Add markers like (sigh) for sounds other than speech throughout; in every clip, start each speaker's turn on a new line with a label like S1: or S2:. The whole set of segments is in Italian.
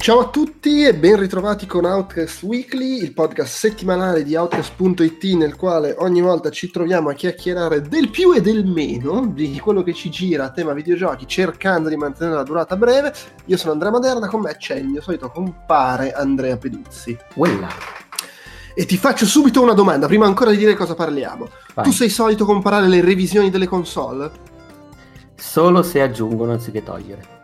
S1: Ciao a tutti e ben ritrovati con Outcast Weekly, il podcast settimanale di Outcast.it nel quale ogni volta ci troviamo a chiacchierare del più e del meno di quello che ci gira a tema videogiochi cercando di mantenere la durata breve. Io sono Andrea Maderna, con me c'è il mio solito compare Andrea Peduzzi.
S2: Quella.
S1: E ti faccio subito una domanda, prima ancora di dire cosa parliamo.
S2: Vai.
S1: Tu sei solito comparare le revisioni delle console?
S2: Solo se aggiungono anziché togliere.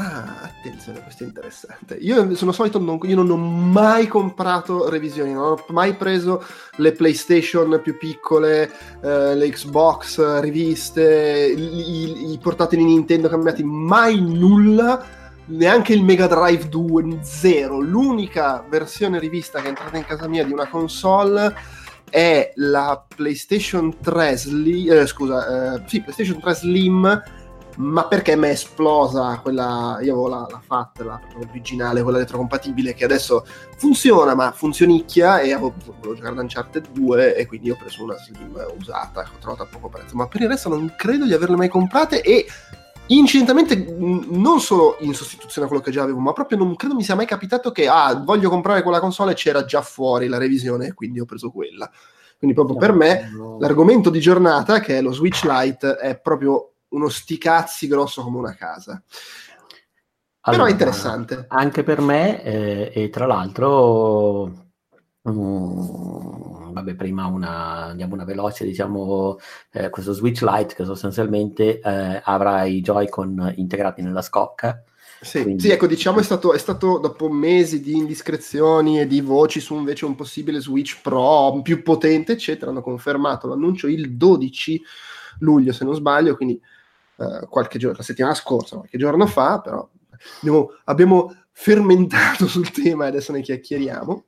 S1: Ah, attenzione, questo è interessante. Io sono solito, non, io non ho mai comprato revisioni, non ho mai preso le PlayStation più piccole, eh, le Xbox riviste, i, i- i portatili Nintendo cambiati, mai nulla, neanche il Mega Drive 2, zero. L'unica versione rivista che è entrata in casa mia di una console è la PlayStation 3 Slim, eh, scusa, eh, sì, PlayStation 3 Slim ma perché mi è esplosa quella io avevo la, la FAT la originale quella retrocompatibile che adesso funziona ma funzionicchia e avevo volevo giocare ad Uncharted 2 e quindi ho preso una Slim usata che ho trovato a poco prezzo. Ma per il resto non credo di averle mai comprate e incidentalmente non solo in sostituzione a quello che già avevo ma proprio non credo mi sia mai capitato che ah voglio comprare quella console e c'era già fuori la revisione quindi ho preso quella. Quindi proprio per me l'argomento di giornata che è lo Switch Lite è proprio uno sticazzi grosso come una casa però è interessante
S2: Anche per me, eh, e tra l'altro, mm, vabbè, prima una, diamo una veloce, diciamo, eh, questo Switch Lite che sostanzialmente eh, avrà i Joy-Con integrati nella scocca.
S1: Sì,
S2: Quindi-
S1: sì, ecco, diciamo è stato, è stato dopo mesi di indiscrezioni e di voci su invece un possibile Switch Pro più potente, eccetera, hanno confermato l'annuncio il 12 luglio, se non sbaglio, quindi eh, qualche giorno, la settimana scorsa, qualche giorno fa, però abbiamo, abbiamo fermentato (laughs) sul tema e adesso ne chiacchieriamo.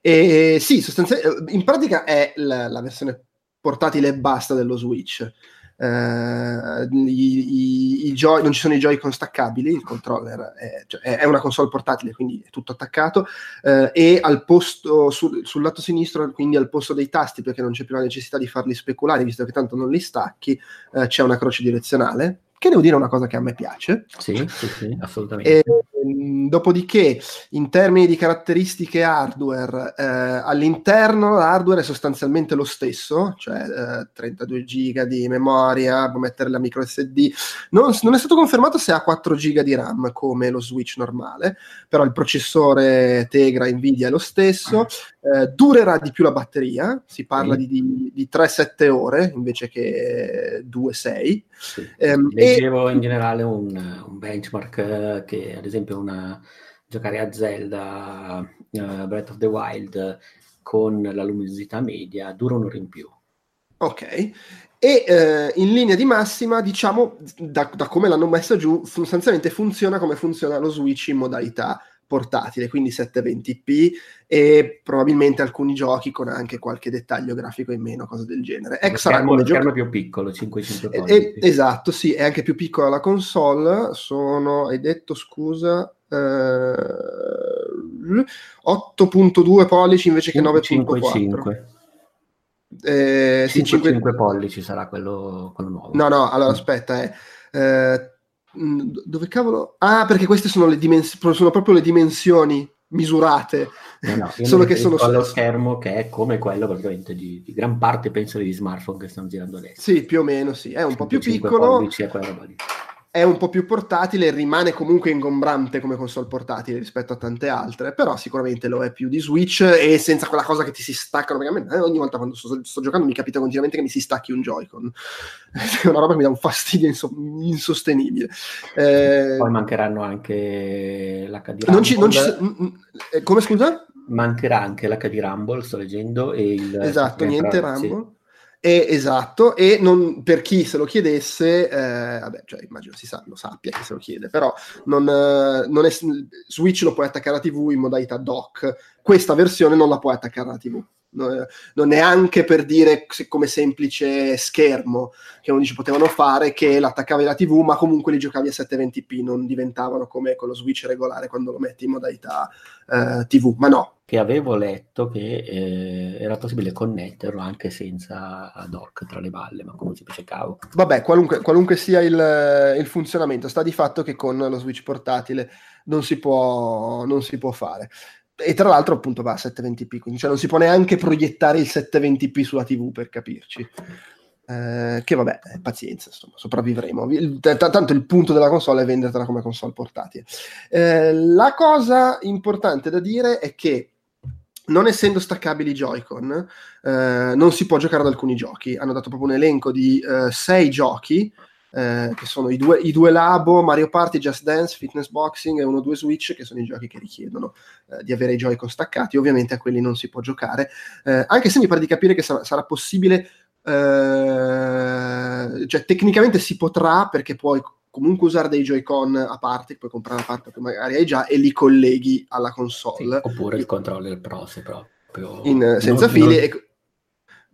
S1: E sì, sostanzialmente, in pratica è la, la versione portatile e basta dello Switch. Eh, i, i- i Joy- non ci sono i Joy-Con staccabili, il controller è, cioè, è- una console portatile, quindi è tutto attaccato. eh, e al posto sul, sul lato sinistro, quindi al posto dei tasti, perché non c'è più la necessità di farli speculare, visto che tanto non li stacchi, eh, c'è una croce direzionale. Che devo dire è una cosa che a me piace.
S2: Sì, sì, sì, assolutamente.
S1: E, dopodiché, in termini di caratteristiche hardware, eh, all'interno l'hardware è sostanzialmente lo stesso, cioè eh, 32 giga di memoria, può mettere la micro SD. Non, non è stato confermato se ha 4 giga di RAM come lo Switch normale, però il processore Tegra Nvidia è lo stesso. Eh, durerà di più la batteria, si parla
S2: Sì.
S1: di, di, di 3-7 ore invece che 2-6.
S2: Sì.
S1: ehm, e-
S2: Leggevo in generale un, un benchmark eh, che ad esempio una, giocare a Zelda eh, Breath of the Wild con la luminosità media dura un'ora in più.
S1: Ok, e eh, in linea di massima, diciamo, da, da come l'hanno messa giù, sostanzialmente funziona come funziona lo Switch in modalità portatile, quindi 720p e probabilmente alcuni giochi con anche qualche dettaglio grafico in meno, cose del genere. Ecco, come
S2: lo schermo è più piccolo, 5,5
S1: Eh,
S2: pollici.
S1: eh, esatto, sì, è anche più piccola la console, sono, hai detto, scusa, eh, 8.2 pollici invece che 9.4.
S2: 5,5.
S1: Eh, sì, 5
S2: 5 pollici sarà quello, quello nuovo.
S1: No, no, allora
S2: Mm.
S1: aspetta, eh. Mh, dove cavolo? Ah, perché queste sono, le dimens- sono proprio le dimensioni misurate.
S2: No, no, (laughs)
S1: Solo che sono
S2: allo schermo che è come quello praticamente di, di gran parte penso degli smartphone che stanno girando adesso.
S1: Sì, più o meno sì, è un po' più
S2: 5
S1: piccolo,
S2: pollici è
S1: un po' più portatile, rimane comunque ingombrante come console portatile rispetto a tante altre, però sicuramente lo è più di Switch e senza quella cosa che ti si staccano, perché a me eh, ogni volta quando sto, sto giocando mi capita continuamente che mi si stacchi un Joy-Con, (laughs) è una roba che mi dà un fastidio inso- insostenibile. Eh,
S2: Poi mancheranno anche l'HD
S1: non ci, non ci-
S2: Rumble.
S1: mm, mm, eh, come scusa?
S2: mancherà anche l'HD Rumble, sto leggendo, e il
S1: Esatto, niente
S2: sì.
S1: E, esatto, e non, per chi se lo chiedesse, eh, vabbè, cioè, immagino si sa, lo sappia chi se lo chiede, però non, eh, non è, Switch lo puoi attaccare alla TV in modalità dock, questa versione non la puoi attaccare alla TV. No, eh, non è anche per dire se- come semplice schermo che uno dice potevano fare che l'attaccavi alla TV ma comunque li giocavi a 720p non diventavano come con lo switch regolare quando lo metti in modalità eh, TV ma no
S2: che avevo letto che eh, era possibile connetterlo anche senza dock tra le balle, ma come si dice cavo.
S1: Vabbè, qualunque, qualunque sia il, il, funzionamento, sta di fatto che con lo Switch portatile non si può, non si può fare. E tra l'altro appunto va a 720p, quindi cioè non si può neanche proiettare il 720p sulla TV per capirci. Eh, che vabbè, pazienza, insomma, sopravvivremo. T- tanto il punto della console è vendertela come console portatile. Eh, la cosa importante da dire è che non essendo staccabili i Joy-Con, eh, non si può giocare ad alcuni giochi. Hanno dato proprio un elenco di eh, sei giochi, eh, che sono i due, i due, Labo, Mario Party, Just Dance, Fitness Boxing e uno due Switch, che sono i giochi che richiedono eh, di avere i Joy-Con staccati. Ovviamente a quelli non si può giocare, eh, anche se mi pare di capire che sarà, sarà possibile. Eh, cioè, tecnicamente si potrà perché puoi comunque usare dei Joy-Con a parte, puoi comprare a parte che magari hai già e li colleghi alla console.
S2: Sì, oppure il controller Pro se proprio
S1: in, senza non, fili. Non... E...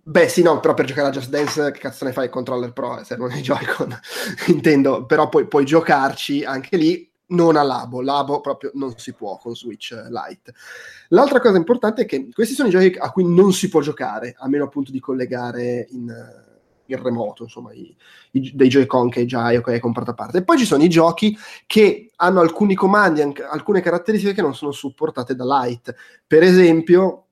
S1: Beh, sì, no, però per giocare a Just Dance, che cazzo ne fai il controller Pro? Eh, servono i Joy-Con, (laughs) intendo, però poi puoi giocarci anche lì, non a Labo, Labo proprio non si può con Switch Lite. L'altra cosa importante è che questi sono i giochi a cui non si può giocare, a meno appunto di collegare in il remoto, insomma, i, i, dei Joy-Con che già hai, hai comprato a parte. E poi ci sono i giochi che hanno alcuni comandi, anche, alcune caratteristiche che non sono supportate da Lite. Per esempio,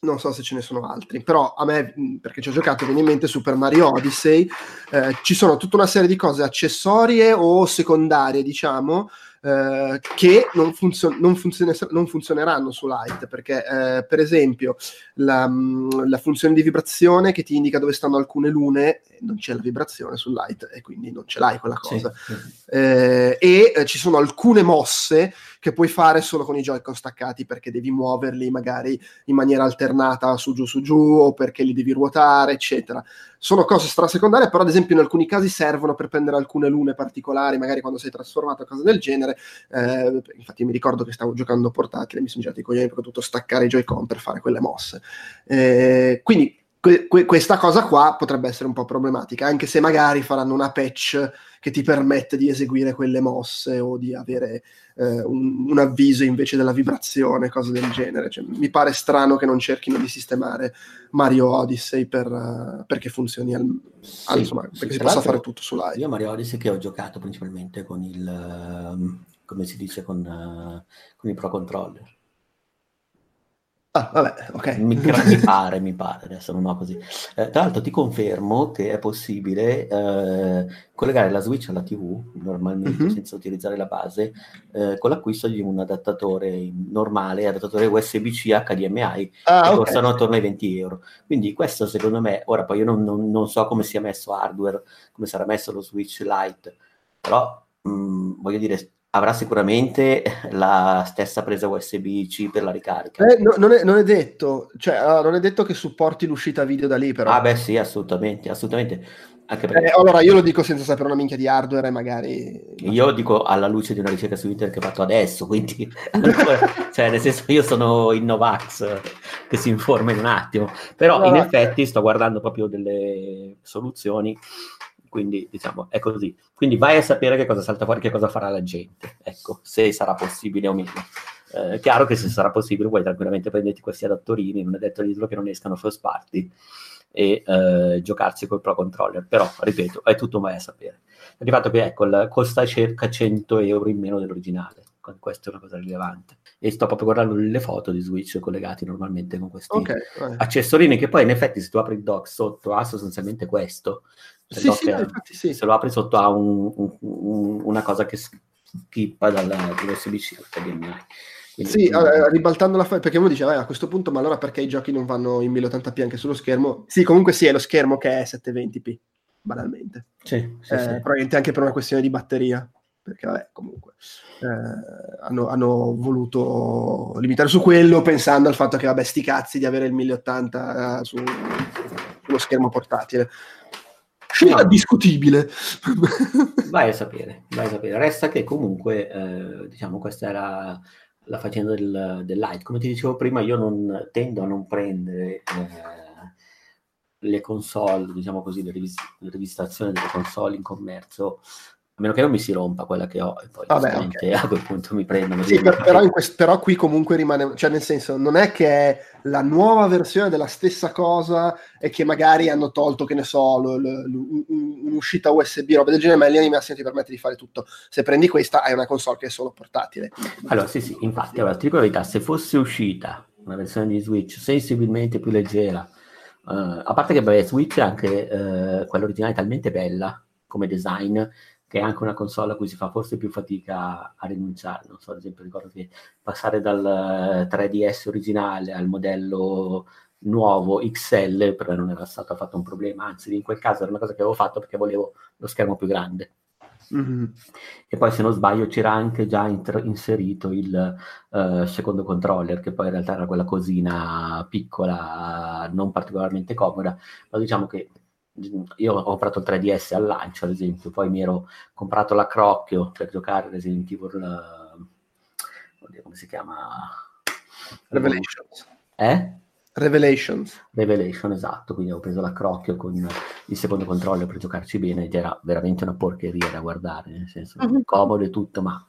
S1: non so se ce ne sono altri, però a me, perché ci ho giocato, viene in mente Super Mario Odyssey, eh, ci sono tutta una serie di cose accessorie o secondarie, diciamo, eh, che non, funzio- non, funzione- non, funzioneranno su Light perché eh, per esempio la, mm, la, funzione di vibrazione che ti indica dove stanno alcune lune non c'è la vibrazione su Light e quindi non ce l'hai quella cosa sì, sì. Eh, e eh, ci sono alcune mosse che puoi fare solo con i Joy-Con staccati perché devi muoverli magari in maniera alternata su giù su giù o perché li devi ruotare, eccetera. Sono cose strasecondarie, però ad esempio in alcuni casi servono per prendere alcune lune particolari, magari quando sei trasformato o cose del genere. Eh, infatti mi ricordo che stavo giocando portatile, mi sono girati i coglioni perché ho dovuto staccare i Joy-Con per fare quelle mosse. Eh, quindi que- que- questa cosa qua potrebbe essere un po' problematica, anche se magari faranno una patch che ti permette di eseguire quelle mosse o di avere eh, un, un, avviso invece della vibrazione, cose del genere. Cioè, mi pare strano che non cerchino di sistemare Mario Odyssey per, uh, perché funzioni al, sì, al, insomma, perché si possa fare tutto su live.
S2: Io Mario Odyssey che ho giocato principalmente con il, uh, come si dice, con, uh, con il Pro Controller
S1: Ah, vabbè, ok.
S2: Mi, mi, pare, mi pare, adesso non ho così. Eh, tra l'altro ti confermo che è possibile eh, collegare la Switch alla TV, normalmente mm-hmm. senza utilizzare la base, eh, con l'acquisto di un adattatore normale, adattatore USB-C HDMI, ah, che okay. costano attorno ai 20 euro. Quindi questo secondo me, ora poi io non, non, non so come sia messo hardware, come sarà messo lo Switch Lite, però mh, mm, voglio dire, avrà sicuramente (laughs) la stessa presa USB-C per la ricarica.
S1: Eh, no, non, è, non, è, detto, cioè, uh, non è detto che supporti l'uscita video da lì, però.
S2: Ah, beh, sì, assolutamente, assolutamente.
S1: Perché... Eh, allora, io lo dico senza sapere una minchia di hardware, magari.
S2: Io dico alla luce di una ricerca su internet che ho fatto adesso, quindi, (laughs) (laughs) cioè, nel senso, io sono il Novax che si informa in un attimo, però no, in effetti sto guardando proprio delle soluzioni quindi diciamo è così. Quindi vai a sapere che cosa salta fuori, che cosa farà la gente, ecco, se sarà possibile o meno. Eh, chiaro che se sarà possibile puoi tranquillamente prenderti questi adattorini, non è detto dirlo che non escano first party e eh, giocarsi col Pro Controller, però ripeto, è tutto vai a sapere. Di fatto che ecco, costa circa 100 euro in meno dell'originale, questa è una cosa rilevante. E sto proprio guardando le foto di Switch collegati normalmente con questi okay, accessorini che poi in effetti se tu apri il dock sotto ha sostanzialmente questo,
S1: sì, sì, no, infatti, sì.
S2: Se lo apri sotto ha un, un, un, una cosa che schippa dall'USB-C al HDMI.
S1: Quindi, sì, allora, ribaltando la fa- perché uno dice, a questo punto, ma allora perché i giochi non vanno in 1080p anche sullo schermo? Sì, comunque sì, è lo schermo che è 720p, banalmente.
S2: Sì, sì,
S1: eh,
S2: sì.
S1: Probabilmente anche per una questione di batteria, perché vabbè, comunque, eh, hanno, hanno, voluto limitare su quello pensando al fatto che, vabbè, sti cazzi di avere il 1080 eh, su, sullo schermo portatile. Scelta no. discutibile.
S2: vai a sapere, vai a sapere. Resta che comunque, eh, diciamo, questa era la faccenda del, del, light. Come ti dicevo prima, io non tendo a non prendere eh, le console, diciamo così, le, rivis- le rivistazioni delle console in commercio A meno che non mi si rompa quella che ho e poi
S1: Vabbè, okay.
S2: a quel punto mi prendo.
S1: Sì, per, però, quest- però, qui comunque rimane, cioè nel senso, non è che è la nuova versione della stessa cosa e che magari hanno tolto, che ne so, l- l- un'uscita USB, roba del genere, ma lì Animation ti permette di fare tutto. Se prendi questa hai una console che è solo portatile.
S2: Allora, sì, sì, infatti, allora, ti dico la verità, se fosse uscita una versione di Switch sensibilmente più leggera, uh, a parte che beh, Switch è anche uh, quella originale talmente bella come design che è anche una console a cui si fa forse più fatica a rinunciare. Non so, ad esempio, ricordo che passare dal 3DS originale al modello nuovo XL per me non era stato affatto un problema, anzi in quel caso era una cosa che avevo fatto perché volevo lo schermo più grande. Mm-hmm. E poi se non sbaglio c'era anche già inter- inserito il uh, secondo controller, che poi in realtà era quella cosina piccola, non particolarmente comoda, ma diciamo che io ho comprato il 3DS al lancio, ad esempio, poi mi ero comprato la Crocchio per giocare Resident Evil, uh, oddio, come si chiama?
S1: Revelations.
S2: Eh?
S1: Revelations.
S2: Revelation, esatto, quindi ho preso la Crocchio con il secondo controller per giocarci bene ed era veramente una porcheria da guardare, nel senso uh-huh. comodo e tutto, ma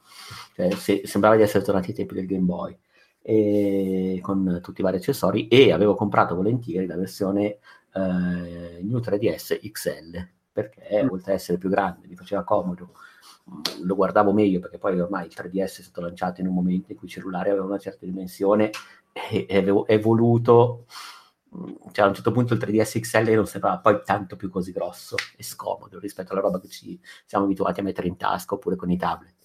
S2: cioè, se, sembrava di essere tornati ai tempi del Game Boy e, con tutti i vari accessori e avevo comprato volentieri la versione eh, New 3DS XL perché mm. oltre ad essere più grande mi faceva comodo lo guardavo meglio perché poi ormai il 3DS è stato lanciato in un momento in cui i cellulari avevano una certa dimensione e, e avevo evoluto mm, cioè a un certo punto il 3DS XL non sembrava poi tanto più così grosso e scomodo rispetto alla roba che ci siamo abituati a mettere in tasca oppure con i tablet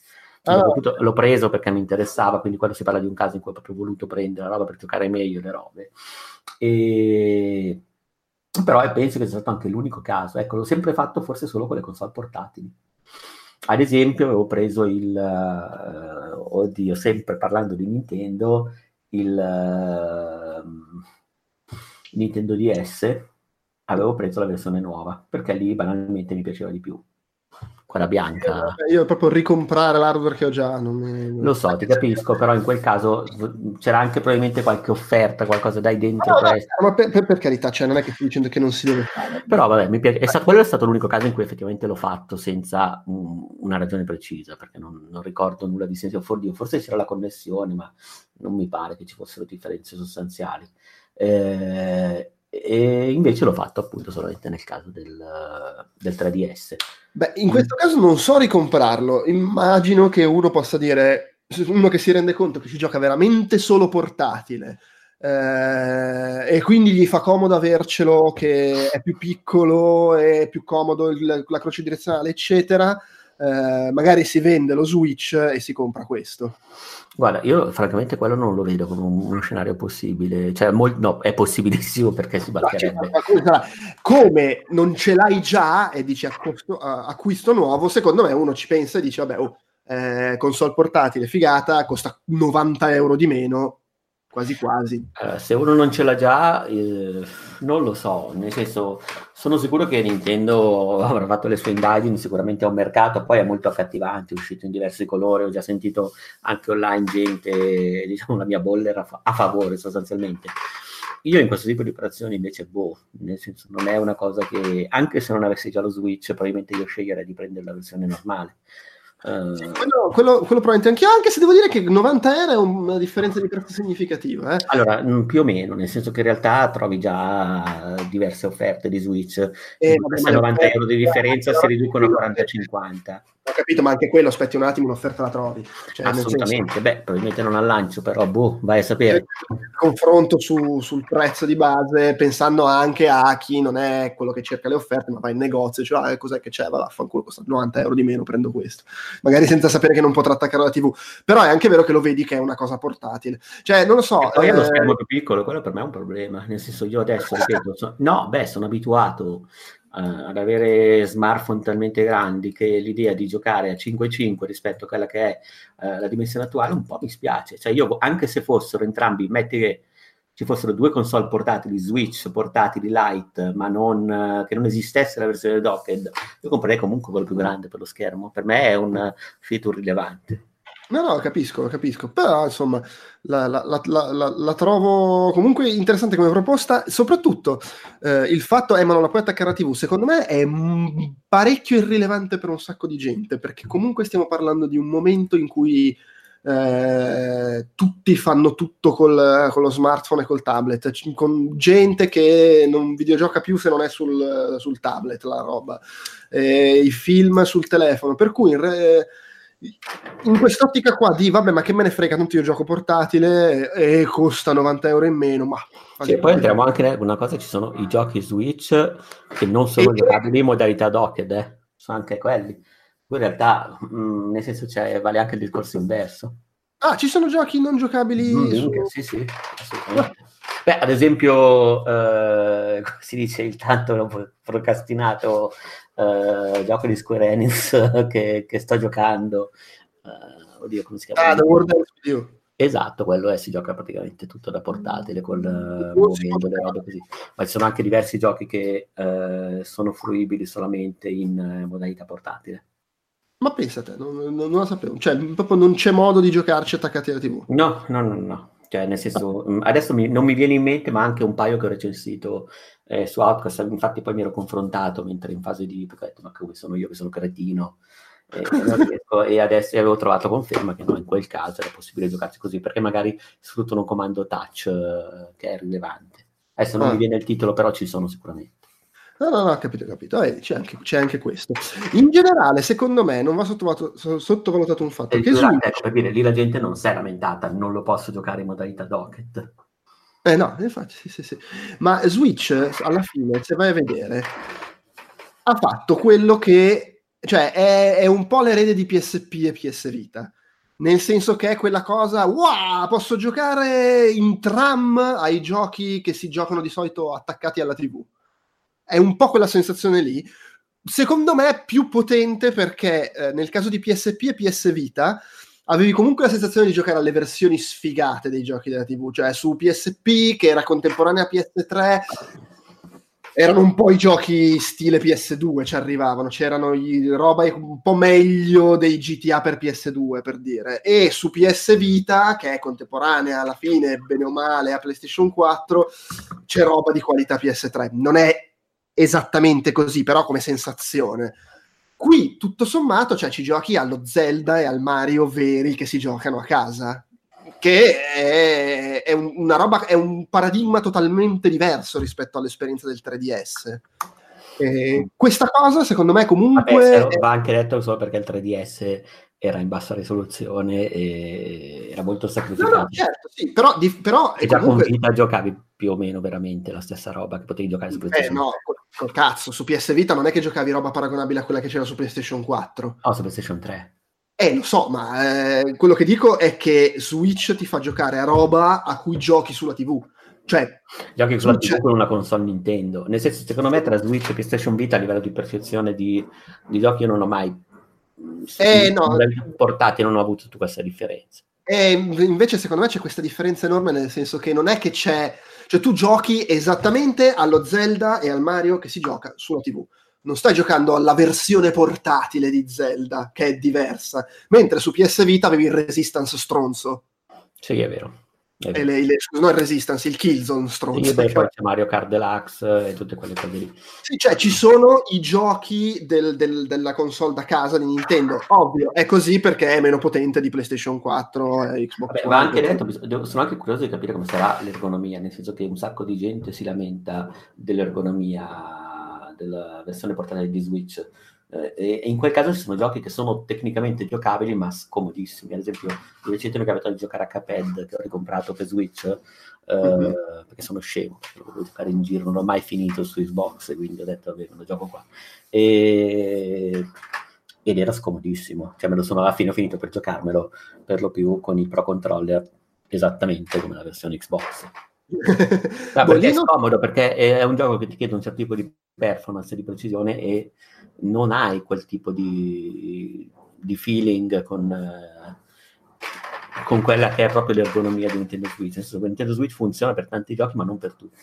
S2: ah. l'ho preso perché mi interessava, quindi quando si parla di un caso in cui ho proprio voluto prendere la roba per giocare meglio le robe. E però penso che sia stato anche l'unico caso. Ecco, l'ho sempre fatto forse solo con le console portatili. Ad esempio, avevo preso il, uh, oddio, sempre parlando di Nintendo, il uh, Nintendo DS, avevo preso la versione nuova, perché lì banalmente mi piaceva di più quella bianca.
S1: Eh, io proprio ricomprare l'hardware che ho già. Non mi...
S2: Lo so, ti capisco, però in quel caso c'era anche probabilmente qualche offerta, qualcosa dai dentro.
S1: No, no, ma per, per, per, carità, cioè, non è che sto dicendo che non si deve fare.
S2: Però vabbè, mi piace. È stato, quello è stato l'unico caso in cui effettivamente l'ho fatto senza um, una ragione precisa, perché non, non ricordo nulla di senso. Forse c'era la connessione, ma non mi pare che ci fossero differenze sostanziali. Eh, e invece l'ho fatto appunto solamente nel caso del, del 3DS.
S1: Beh, in questo caso non so ricomprarlo, immagino che uno possa dire, uno che si rende conto che si gioca veramente solo portatile, eh, e quindi gli fa comodo avercelo che è più piccolo, è più comodo il, la croce direzionale, eccetera, eh, magari si vende lo Switch e si compra questo.
S2: Guarda, io francamente quello non lo vedo come uno scenario possibile, cioè mol- no, è possibilissimo perché si batterebbe.
S1: No, come non ce l'hai già e dici acquisto, acquisto nuovo, secondo me uno ci pensa e dice vabbè, oh, eh, console portatile, figata, costa 90 euro di meno, quasi quasi.
S2: Uh, se uno non ce l'ha già, eh, non lo so, nel senso, sono sicuro che Nintendo (laughs) avrà fatto le sue indagini, sicuramente è un mercato, poi è molto accattivante, è uscito in diversi colori, ho già sentito anche online gente, (laughs) diciamo, la mia bollera a, a favore sostanzialmente. Io in questo tipo di operazioni invece, boh, nel senso non è una cosa che, anche se non avessi già lo Switch, probabilmente io sceglierei di prendere la versione normale
S1: Uh... Sì, quello, quello, quello, probabilmente anche io, anche se devo dire che 90 euro è una differenza di prezzo significativa. Eh?
S2: Allora, mm, più o meno, nel senso che in realtà trovi già diverse offerte di Switch. Eh, se 90 euro di differenza si riducono a 40-50.
S1: Ho capito, ma anche quello, aspetti un attimo, un'offerta la trovi.
S2: Cioè, Assolutamente, senso... beh, probabilmente non al lancio, però boh, vai a sapere.
S1: Confronto su, sul prezzo di base, pensando anche a chi non è quello che cerca le offerte, ma va in negozio, cioè, ah, cos'è che c'è? Va, vaffanculo, costa 90 euro di meno, prendo questo. Magari senza sapere che non potrà attaccare la TV. Però è anche vero che lo vedi che è una cosa portatile. Cioè, non lo so.
S2: E poi eh... lo schermo più piccolo, quello per me è un problema. Nel senso, io adesso, ripeto, so... no, beh, sono abituato ad avere smartphone talmente grandi che l'idea di giocare a 5-5 rispetto a quella che è uh, la dimensione attuale un po' mi spiace. Cioè io, anche se fossero entrambi, metti che ci fossero due console portatili, Switch portatili light, ma non, uh, che non esistesse la versione docked, io comprerei comunque quello più grande per lo schermo. Per me è un feature rilevante.
S1: No, no, capisco, capisco, però insomma la, la, la, la trovo comunque interessante come proposta, soprattutto eh, il fatto, eh ma non la puoi attaccare a TV, secondo me è m- parecchio irrilevante per un sacco di gente, perché comunque stiamo parlando di un momento in cui eh, tutti fanno tutto col, con lo smartphone e col tablet, c- con gente che non videogioca più se non è sul, sul tablet la roba, eh, i film sul telefono, per cui re- in quest'ottica qua di vabbè ma che me ne frega tanto io gioco portatile e costa 90 euro in meno ma
S2: sì, poi entriamo anche in una cosa ci sono i giochi Switch che non sono e... giocabili in modalità docked eh. sono anche quelli. In realtà mh, mm, nel senso cioè, vale anche il discorso inverso.
S1: Ah ci sono giochi non giocabili mm,
S2: su... sì sì assolutamente. Beh, ad esempio, eh, (laughs) si dice il tanto procrastinato eh, gioco di Square Enix (laughs) che, che sto giocando. Uh, oddio, come si chiama?
S1: Ah, The World Ends With You.
S2: Esatto, quello è, si gioca praticamente tutto da portatile col uh, movimento, le robe così. Ma ci sono anche diversi giochi che uh, sono fruibili solamente in uh, modalità portatile.
S1: Ma pensate, non, non, non lo sapevo. Cioè, proprio non c'è modo di giocarci attaccati alla TV.
S2: No, no, no, no. Cioè, nel senso, mm, adesso mi, non mi viene in mente, ma anche un paio che ho recensito eh, su Outcast, infatti poi mi ero confrontato mentre in fase di, perché ho detto, ma come sono io che sono cretino, e, e (laughs) adesso avevo trovato conferma che no, in quel caso era possibile giocarsi così, perché magari sfruttano un comando touch eh, che è rilevante. Adesso non ah. mi viene il titolo, però ci sono sicuramente.
S1: No, no, no, capito, capito. Eh, c'è, anche, c'è, anche, questo. In generale, secondo me, non va sottovalutato, sottovalutato un fatto.
S2: che Switch... ecco, per dire, lì la gente non si è lamentata, non lo posso giocare in modalità docket.
S1: Eh no, infatti, sì, sì, sì. Ma Switch, alla fine, se vai a vedere, ha fatto quello che... Cioè, è, è un po' l'erede di PSP e PS Vita nel senso che è quella cosa, wow, posso giocare in tram ai giochi che si giocano di solito attaccati alla TV è un po' quella sensazione lì. Secondo me è più potente perché eh, nel caso di PSP e PS Vita avevi comunque la sensazione di giocare alle versioni sfigate dei giochi della TV, cioè su PSP che era contemporanea a PS3 erano un po' i giochi stile PS2 ci arrivavano, c'erano i roba un po' meglio dei GTA per PS2 per dire e su PS Vita che è contemporanea alla fine bene o male a PlayStation 4 c'è roba di qualità PS3 non è esattamente così, però come sensazione. Qui, tutto sommato, cioè, ci giochi allo Zelda e al Mario veri che si giocano a casa, che è, è un, una roba, è un paradigma totalmente diverso rispetto all'esperienza del 3DS. E questa cosa, secondo me, comunque.
S2: Vabbè, va anche detto solo perché il 3DS era in bassa risoluzione e era molto sacrificato. No, no,
S1: certo, sì, però, di, però
S2: e già comunque... con Vita giocavi più o meno veramente la stessa roba che potevi giocare su PlayStation.
S1: Eh no, col, col cazzo, su PS Vita non è che giocavi roba paragonabile a quella che c'era su PlayStation 4.
S2: No, su PlayStation 3.
S1: Eh, lo so, ma eh, quello che dico è che Switch ti fa giocare a roba a cui giochi sulla TV. Cioè,
S2: giochi sulla TV con una console Nintendo. Nel senso, secondo me, tra Switch e PlayStation Vita a livello di percezione di, di giochi io non ho mai
S1: eh, no.
S2: portati non ho avuto tutta questa differenza.
S1: E invece secondo me c'è questa differenza enorme nel senso che non è che c'è, cioè tu giochi esattamente allo Zelda e al Mario che si gioca sulla TV. Non stai giocando alla versione portatile di Zelda, che è diversa, mentre su PS Vita avevi il Resistance stronzo.
S2: Sì, è vero.
S1: E le, le, no, il Resistance, il Killzone stronzo.
S2: E poi c'è Mario Kart Deluxe e tutte quelle cose lì.
S1: Sì, cioè ci sono i giochi del, del, della console da casa di Nintendo. Ovvio, è così perché è meno potente di PlayStation 4 e Xbox
S2: Vabbè,
S1: One.
S2: Ma anche detto, sono anche curioso di capire come sarà l'ergonomia, nel senso che un sacco di gente si lamenta dell'ergonomia della versione portatile di Switch eh, e, in quel caso ci sono giochi che sono tecnicamente giocabili ma scomodissimi. Ad esempio, di recente mi è capitato di giocare a Cuphead che ho ricomprato per Switch eh, mm-hmm. perché sono scemo, lo volevo giocare in giro, non ho mai finito su Xbox, quindi ho detto vabbè, lo gioco qua. E... Ed era scomodissimo, cioè me lo sono alla fine ho finito per giocarmelo per lo più con il Pro Controller esattamente come la versione Xbox. No, perché è scomodo perché è un gioco che ti chiede un certo tipo di performance e di precisione e non hai quel tipo di, di feeling con, con, quella che è proprio l'ergonomia di Nintendo Switch. Nel senso Nintendo Switch funziona per tanti giochi, ma non per tutti.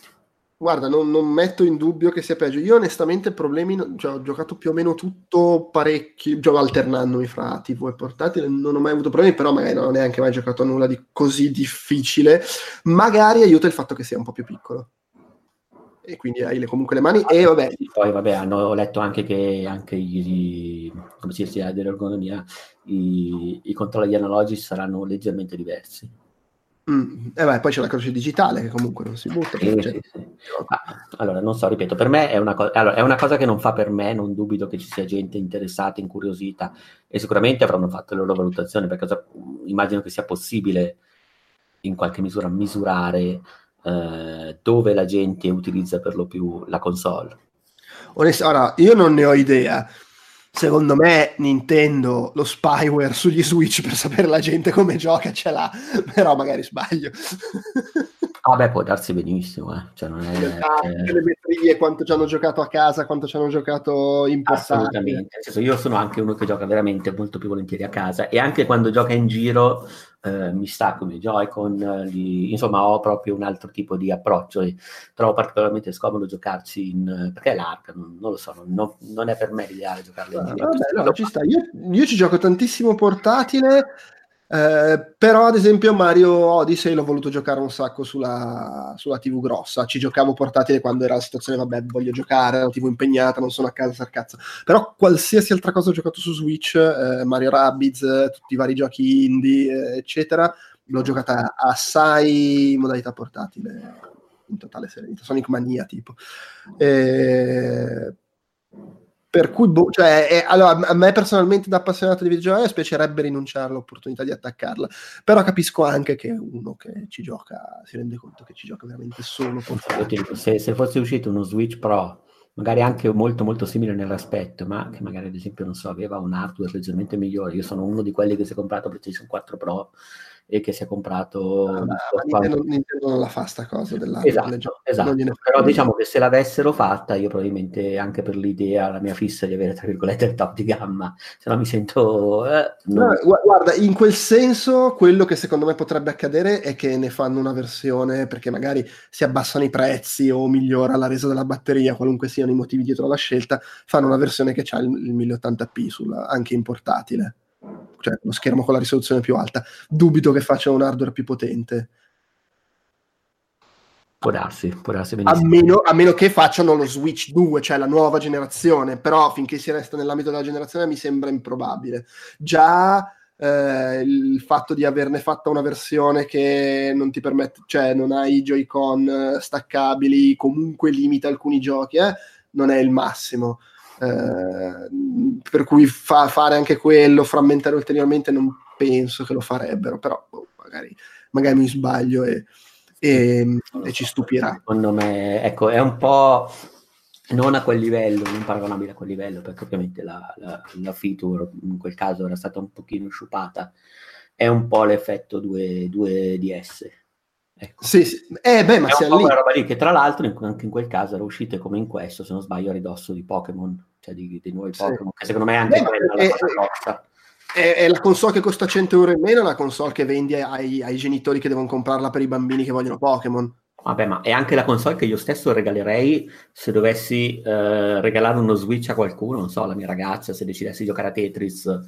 S1: Guarda, non, non metto in dubbio che sia peggio. Io onestamente problemi, cioè, ho giocato più o meno tutto parecchi, gio- alternandomi fra TV e portatile, non ho mai avuto problemi, però magari non ho neanche mai giocato a nulla di così difficile. Magari aiuta il fatto che sia un po' più piccolo. E quindi hai le- comunque le mani e vabbè,
S2: Poi, vabbè, hanno ho letto anche che anche i, come si dice, dell'ergonomia, i, i controlli analogici saranno leggermente diversi.
S1: Mm, e beh, poi c'è la croce digitale che comunque non si butta.
S2: Sì,
S1: cioè,
S2: sì, sì. Ah, allora, non so, ripeto, per me è una, co- allora, è una cosa che non fa per me, non dubito che ci sia gente interessata, incuriosita e sicuramente avranno fatto le loro valutazioni perché cosa- immagino che sia possibile in qualche misura misurare eh, dove la gente utilizza per lo più la console.
S1: Onest- ora, io non ne ho idea. Secondo me Nintendo lo spyware sugli Switch per sapere la gente come gioca ce l'ha, però magari sbaglio.
S2: Ah, beh, può darsi benissimo, eh. Cioè, non è,
S1: Ah,
S2: eh,
S1: telemetrie, quanto ci hanno giocato a casa, quanto ci hanno giocato in portatile.
S2: Assolutamente, senso, io sono anche uno che gioca veramente molto più volentieri a casa e anche quando gioca in giro eh, mi stacco i miei Joy-Con, eh, li- insomma ho proprio un altro tipo di approccio e trovo particolarmente scomodo giocarci in... perché è larga, non, non lo so, non, non è per me l'ideale giocarlo in
S1: Ah, vabbè, no, ci sta. Io, io ci gioco tantissimo portatile, eh, però ad esempio Mario Odyssey l'ho voluto giocare un sacco sulla, sulla TV grossa. Ci giocavo portatile quando era la situazione, vabbè, voglio giocare, la TV impegnata, non sono a casa, sar cazzo. Però qualsiasi altra cosa ho giocato su Switch, eh, Mario Rabbids, tutti i vari giochi indie, eh, eccetera, l'ho giocata assai in modalità portatile, in totale serenità. Sonic Mania, tipo. Eh, per cui, boh, cioè, eh, allora, a me personalmente da appassionato di videogiochi spiacerebbe rinunciare all'opportunità di attaccarla, però capisco anche che uno che ci gioca si rende conto che ci gioca veramente solo
S2: se, se fosse uscito uno Switch Pro, magari anche molto molto simile nell'aspetto, ma che magari ad esempio, non so, aveva un hardware leggermente migliore. Io sono uno di quelli che si è comprato PlayStation 4 Pro e che si è comprato... One.
S1: Nintendo, Nintendo non la fa sta cosa della
S2: Esatto, esatto.
S1: non gliene
S2: però diciamo che se l'avessero fatta io probabilmente anche per l'idea, la mia fissa di avere tra virgolette il top di gamma, se no mi sento... eh, non-
S1: No, gu- guarda, in quel senso, quello che secondo me potrebbe accadere è che ne fanno una versione perché magari si abbassano i prezzi o migliora la resa della batteria, qualunque siano i motivi dietro alla scelta, fanno una versione che ha il, il 1080p sulla- anche in portatile, cioè lo schermo con la risoluzione più alta. Dubito che faccia un hardware più potente,
S2: Può darsi, può darsi
S1: a meno, a meno che facciano lo Switch 2, cioè la nuova generazione, però finché si resta nell'ambito della generazione mi sembra improbabile. Già eh, il fatto di averne fatta una versione che non ti permette, cioè non hai i Joy-Con eh, staccabili, comunque limita alcuni giochi, eh, non è il massimo. Eh, per cui fa- fare anche quello, frammentare ulteriormente, non penso che lo farebbero, però boh, magari, magari mi sbaglio e, e- e ci stupirà.
S2: Secondo me, ecco, è un po' non a quel livello, non paragonabile a quel livello, perché ovviamente la, la, la feature in quel caso era stata un pochino sciupata. È un po' l'effetto 2, 2DS. Ecco.
S1: Sì, sì. Eh, beh, ma
S2: È un po'
S1: lì.
S2: roba lì che tra l'altro in- anche in quel caso era uscita come in questo, se non sbaglio, a ridosso di Pokémon, cioè di, dei nuovi
S1: Sì.
S2: Pokémon, che secondo me è anche
S1: ma
S2: quella la
S1: perché-
S2: cosa.
S1: È, è la console che costa 100 euro in meno, è la console che vendi ai, ai genitori che devono comprarla per i bambini che vogliono Pokémon.
S2: Vabbè, ma è anche la console che io stesso regalerei se dovessi eh, regalare uno Switch a qualcuno, non so, la mia ragazza, se decidessi di giocare a Tetris, eh,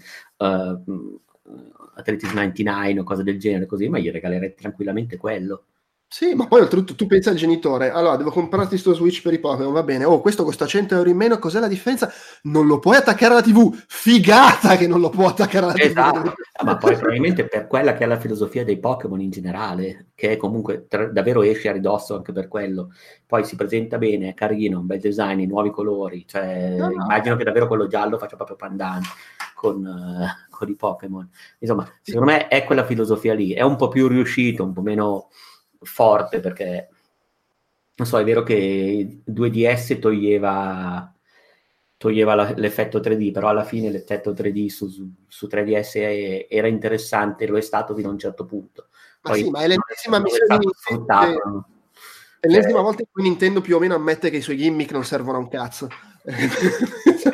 S2: a Tetris 99 o cose del genere, così, ma gli regalerei tranquillamente quello.
S1: Sì, ma poi oltretutto tu pensi al genitore, allora devo comprarti sto Switch per i Pokémon, va bene, oh questo costa 100 euro in meno, cos'è la differenza? Non lo puoi attaccare alla TV, figata che non lo può attaccare alla
S2: Esatto,
S1: TV.
S2: ma poi probabilmente per quella che è la filosofia dei Pokémon in generale, che comunque tra- davvero esce a ridosso anche per quello, poi si presenta bene, è carino, un bel design, i nuovi colori, cioè
S1: No, no.
S2: immagino che davvero quello giallo faccia proprio pandan con, eh, con i Pokémon. Insomma, secondo me è quella filosofia lì, è un po' più riuscito, un po' meno forte perché non so, è vero che 2DS toglieva toglieva la- l'effetto 3D, però alla fine l'effetto 3D su, su 3DS è- era interessante, lo è stato fino a un certo punto.
S1: Ma sì, ma è l'ennesima missione di Nintendo. È l'ennesima
S2: Cioè-
S1: volta in cui Nintendo più o meno ammette che i suoi gimmick non servono a un cazzo.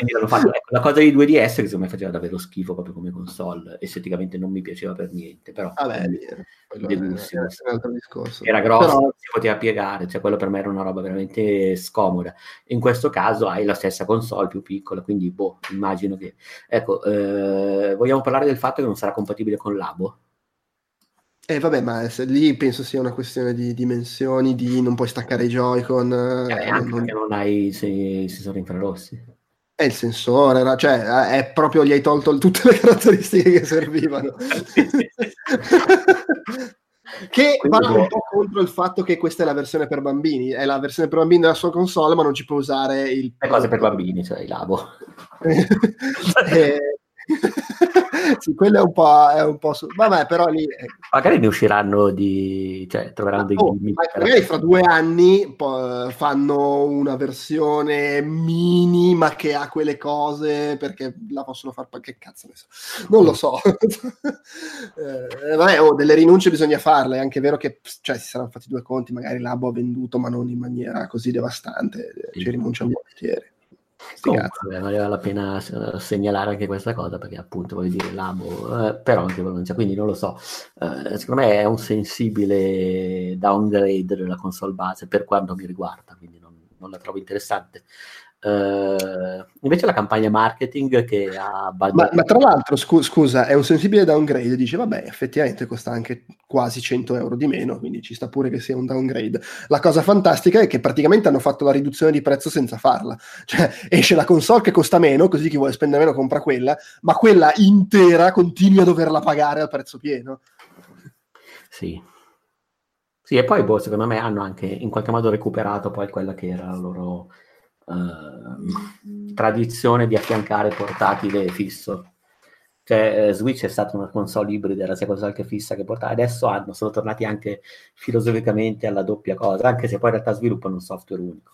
S2: Quindi hanno fatto, ecco, la cosa di 2DS che secondo me faceva davvero schifo proprio come console, esteticamente non mi piaceva per niente, però
S1: Vabbè, lì era, quello
S2: Delussimo.
S1: era
S2: grosso,
S1: Però-
S2: non si poteva piegare, cioè quello per me era una roba veramente scomoda. In questo caso hai la stessa console più piccola, quindi boh, immagino che... Ecco, eh, vogliamo parlare del fatto che non sarà compatibile con l'Abo?
S1: Eh, vabbè, ma lì penso sia una questione di dimensioni, di non puoi staccare i Joy-Con,
S2: Eh,
S1: eh,
S2: anche
S1: non-
S2: perché non hai i sensori infrarossi.
S1: È il sensore, era- cioè è proprio gli hai tolto tutte le caratteristiche che servivano. (laughs) (laughs) che
S2: Quindi
S1: va
S2: boh.
S1: un po' contro il fatto che questa è la versione per bambini, è la versione per bambini della sua console, ma non ci può usare il...
S2: Le cose per bambini, cioè i Labo. (laughs)
S1: Eh, sì, quello è un po', è un po' su... Vabbè, però lì... eh,
S2: Magari ne usciranno di... cioè troveranno dei
S1: Oh,
S2: gimmick
S1: magari fra due anni po- fanno una versione mini ma che ha quelle cose perché la possono fare che cazzo ne so non lo so (laughs) Eh, vabbè oh, delle rinunce bisogna farle è anche vero che cioè, si saranno fatti due conti magari l'abo ha venduto ma non in maniera così devastante
S2: Sì.
S1: ci rinunciano volentieri.
S2: Comunque, valeva la pena eh, segnalare anche questa cosa perché appunto voglio dire l'amo, eh, però anche c'è, quindi non lo so. Eh, secondo me è un sensibile downgrade della console base per quanto mi riguarda, quindi non, non la trovo interessante. Eh, invece la campagna marketing che ha
S1: Ma, ma tra l'altro, scu- scusa, è un sensibile downgrade. Dice, vabbè, effettivamente costa anche quasi 100 euro di meno, quindi ci sta pure che sia un downgrade. La cosa fantastica è che praticamente hanno fatto la riduzione di prezzo senza farla. Cioè, esce la console che costa meno, così chi vuole spendere meno compra quella, ma quella intera continui a doverla pagare al prezzo pieno.
S2: Sì. Sì, e poi boh, secondo me hanno anche in qualche modo recuperato poi quella che era la loro ehm, tradizione di affiancare portatile fisso. Cioè, eh, Switch è stata una console ibrida, era sia console che fissa che portatile. Adesso hanno, sono tornati anche filosoficamente alla doppia cosa, anche se poi in realtà sviluppano un software unico.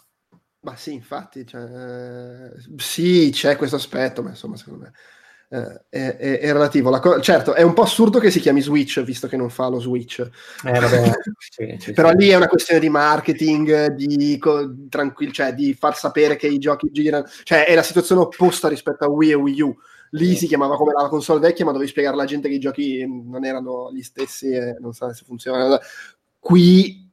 S1: Ma sì, infatti, cioè, eh, sì, c'è questo aspetto, ma insomma, secondo me eh, è, è- è relativo. La co- certo, è un po' assurdo che si chiami Switch, visto che non fa lo Switch.
S2: Eh, vabbè, (laughs) sì, sì,
S1: Però
S2: sì.
S1: lì è una questione di marketing, di, co- tranquill- cioè, di far sapere che i giochi girano. Cioè, è la situazione opposta rispetto a Wii e Wii U. Lì si chiamava come la console vecchia, ma dovevi spiegare alla gente che i giochi non erano gli stessi e non sa se funzionano. Qui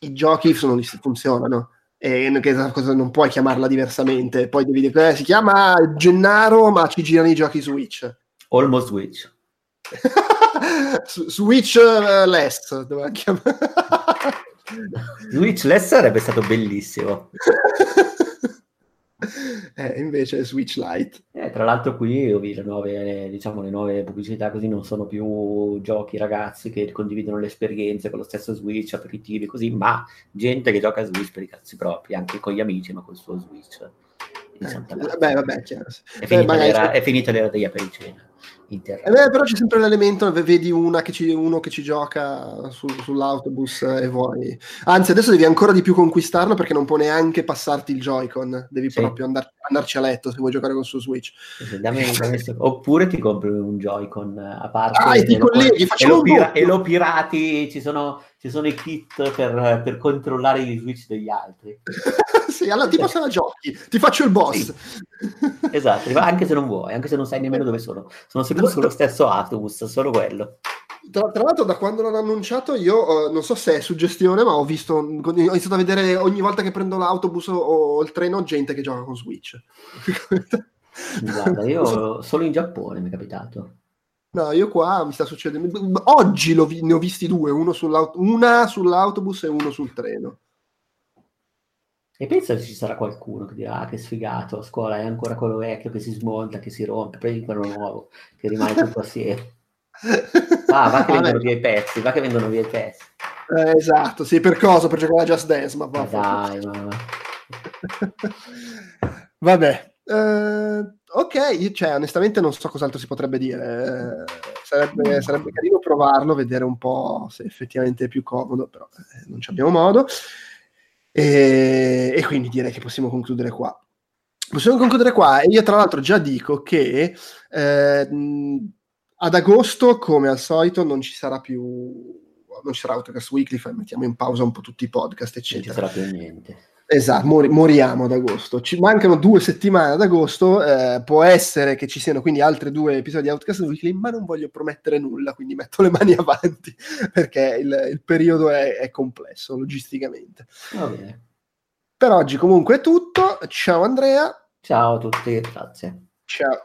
S1: i giochi sono funzionano. E che cosa non puoi chiamarla diversamente. Poi devi dire, eh, si chiama Gennaro, ma ci girano i giochi Switch.
S2: Almost Switch.
S1: Switch (laughs) eh, less doveva chiamare.
S2: Switchless sarebbe stato bellissimo. (laughs) (laughs)
S1: eh, invece Switch Lite.
S2: Eh, tra l'altro qui io vi le nuove, diciamo, le nuove pubblicità così non sono più giochi ragazzi che condividono le esperienze con lo stesso Switch, aperitivi così, ma gente che gioca a Switch per i cazzi propri, anche con gli amici, ma col suo Switch.
S1: Eh, vabbè, vabbè, chiaro.
S2: È finita,
S1: magari-
S2: l'era, è finita l'era degli apericena.
S1: Eh beh, però c'è sempre l'elemento, vedi una che ci- uno che ci gioca su- sull'autobus eh, e vuoi... Anzi, adesso devi ancora di più conquistarlo perché non può neanche passarti il Joy-Con, devi
S2: Sì.
S1: proprio andar- andarci a letto se vuoi giocare col suo Switch.
S2: Sì, dammi- dammi Oppure ti compri un Joy-Con a parte
S1: Ah, e ti
S2: lo-
S1: colleghi,
S2: e lo,
S1: un
S2: pira- e lo pirati, ci sono, ci sono i kit per, per controllare gli Switch degli altri. (laughs)
S1: sì, allora ti passa la giochi, ti faccio il boss.
S2: Esatto, anche se non vuoi, anche se non sai nemmeno dove sono. Sono seduto sullo stesso autobus, solo quello.
S1: Tra, tra l'altro, da quando l'hanno annunciato, io eh, non so se è suggestione, ma ho visto, ho iniziato a vedere ogni volta che prendo l'autobus o, o il treno gente che gioca con Switch. (laughs)
S2: Guarda, io solo in Giappone mi è capitato.
S1: No, io qua mi sta succedendo. Oggi vi- ne ho visti due, uno sull'aut- una sull'autobus e uno sul treno.
S2: E pensa che ci sarà qualcuno che dirà: ah, che sfigato, a scuola è ancora quello vecchio che si smonta, che si rompe, prendi quello nuovo, che rimane tutto assieme. (laughs) Ah, va che
S1: Vabbè,
S2: vengono via i pezzi, va che vengono via i pezzi.
S1: eh, esatto, sì, per cosa? Per giocare a Just Dance, ma vaffanculo.
S2: dai, ma... (laughs)
S1: Vabbè, eh, ok, io, cioè, onestamente non so cos'altro si potrebbe dire. Eh, sarebbe, sarebbe carino provarlo, vedere un po' se effettivamente è più comodo, però eh, non ci abbiamo modo. E, e quindi direi che possiamo concludere qua. Possiamo concludere qua e io tra l'altro già dico che eh, ad agosto, come al solito, non ci sarà più... Non ci sarà Autocast Weekly, mettiamo in pausa un po' tutti i podcast,
S2: non ci
S1: eccetera.
S2: sarà più niente.
S1: Esatto, mori- moriamo ad agosto. Ci mancano due settimane ad agosto. eh, può essere che ci siano quindi altri due episodi di Outcast Weekly, ma non voglio promettere nulla, quindi metto le mani (laughs) avanti perché il, il periodo è, è complesso logisticamente.
S2: Va bene.
S1: Per oggi comunque è tutto. Ciao Andrea.
S2: Ciao a tutti, grazie.
S1: Ciao.